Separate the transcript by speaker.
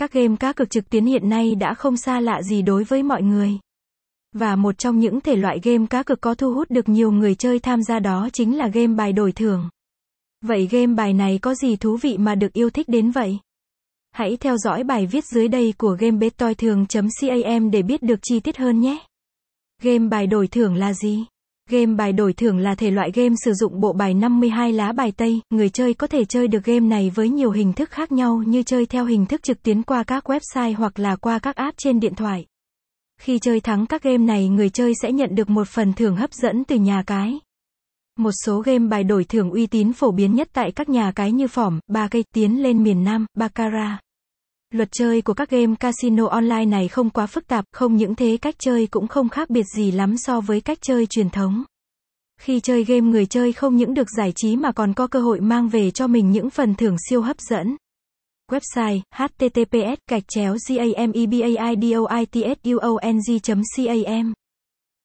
Speaker 1: Các game cá cược trực tuyến hiện nay đã không xa lạ gì đối với mọi người. Và một trong những thể loại game cá cược có thu hút được nhiều người chơi tham gia đó chính là game bài đổi thưởng. Vậy game bài này có gì thú vị mà được yêu thích đến vậy? Hãy theo dõi bài viết dưới đây của gamebetoythưởng.cam để biết được chi tiết hơn nhé. Game bài đổi thưởng là gì? Game bài đổi thưởng là thể loại game sử dụng bộ bài 52 lá bài Tây, người chơi có thể chơi được game này với nhiều hình thức khác nhau như chơi theo hình thức trực tuyến qua các website hoặc là qua các app trên điện thoại. Khi chơi thắng các game này người chơi sẽ nhận được một phần thưởng hấp dẫn từ nhà cái. Một số game bài đổi thưởng uy tín phổ biến nhất tại các nhà cái như Phỏm, Ba Cây, Tiến lên miền Nam, Baccarat. Luật chơi của các game casino online này không quá phức tạp, không những thế cách chơi cũng không khác biệt gì lắm so với cách chơi truyền thống. Khi chơi game người chơi không những được giải trí mà còn có cơ hội mang về cho mình những phần thưởng siêu hấp dẫn. Website https gạch chéo gamebaidotsuong cam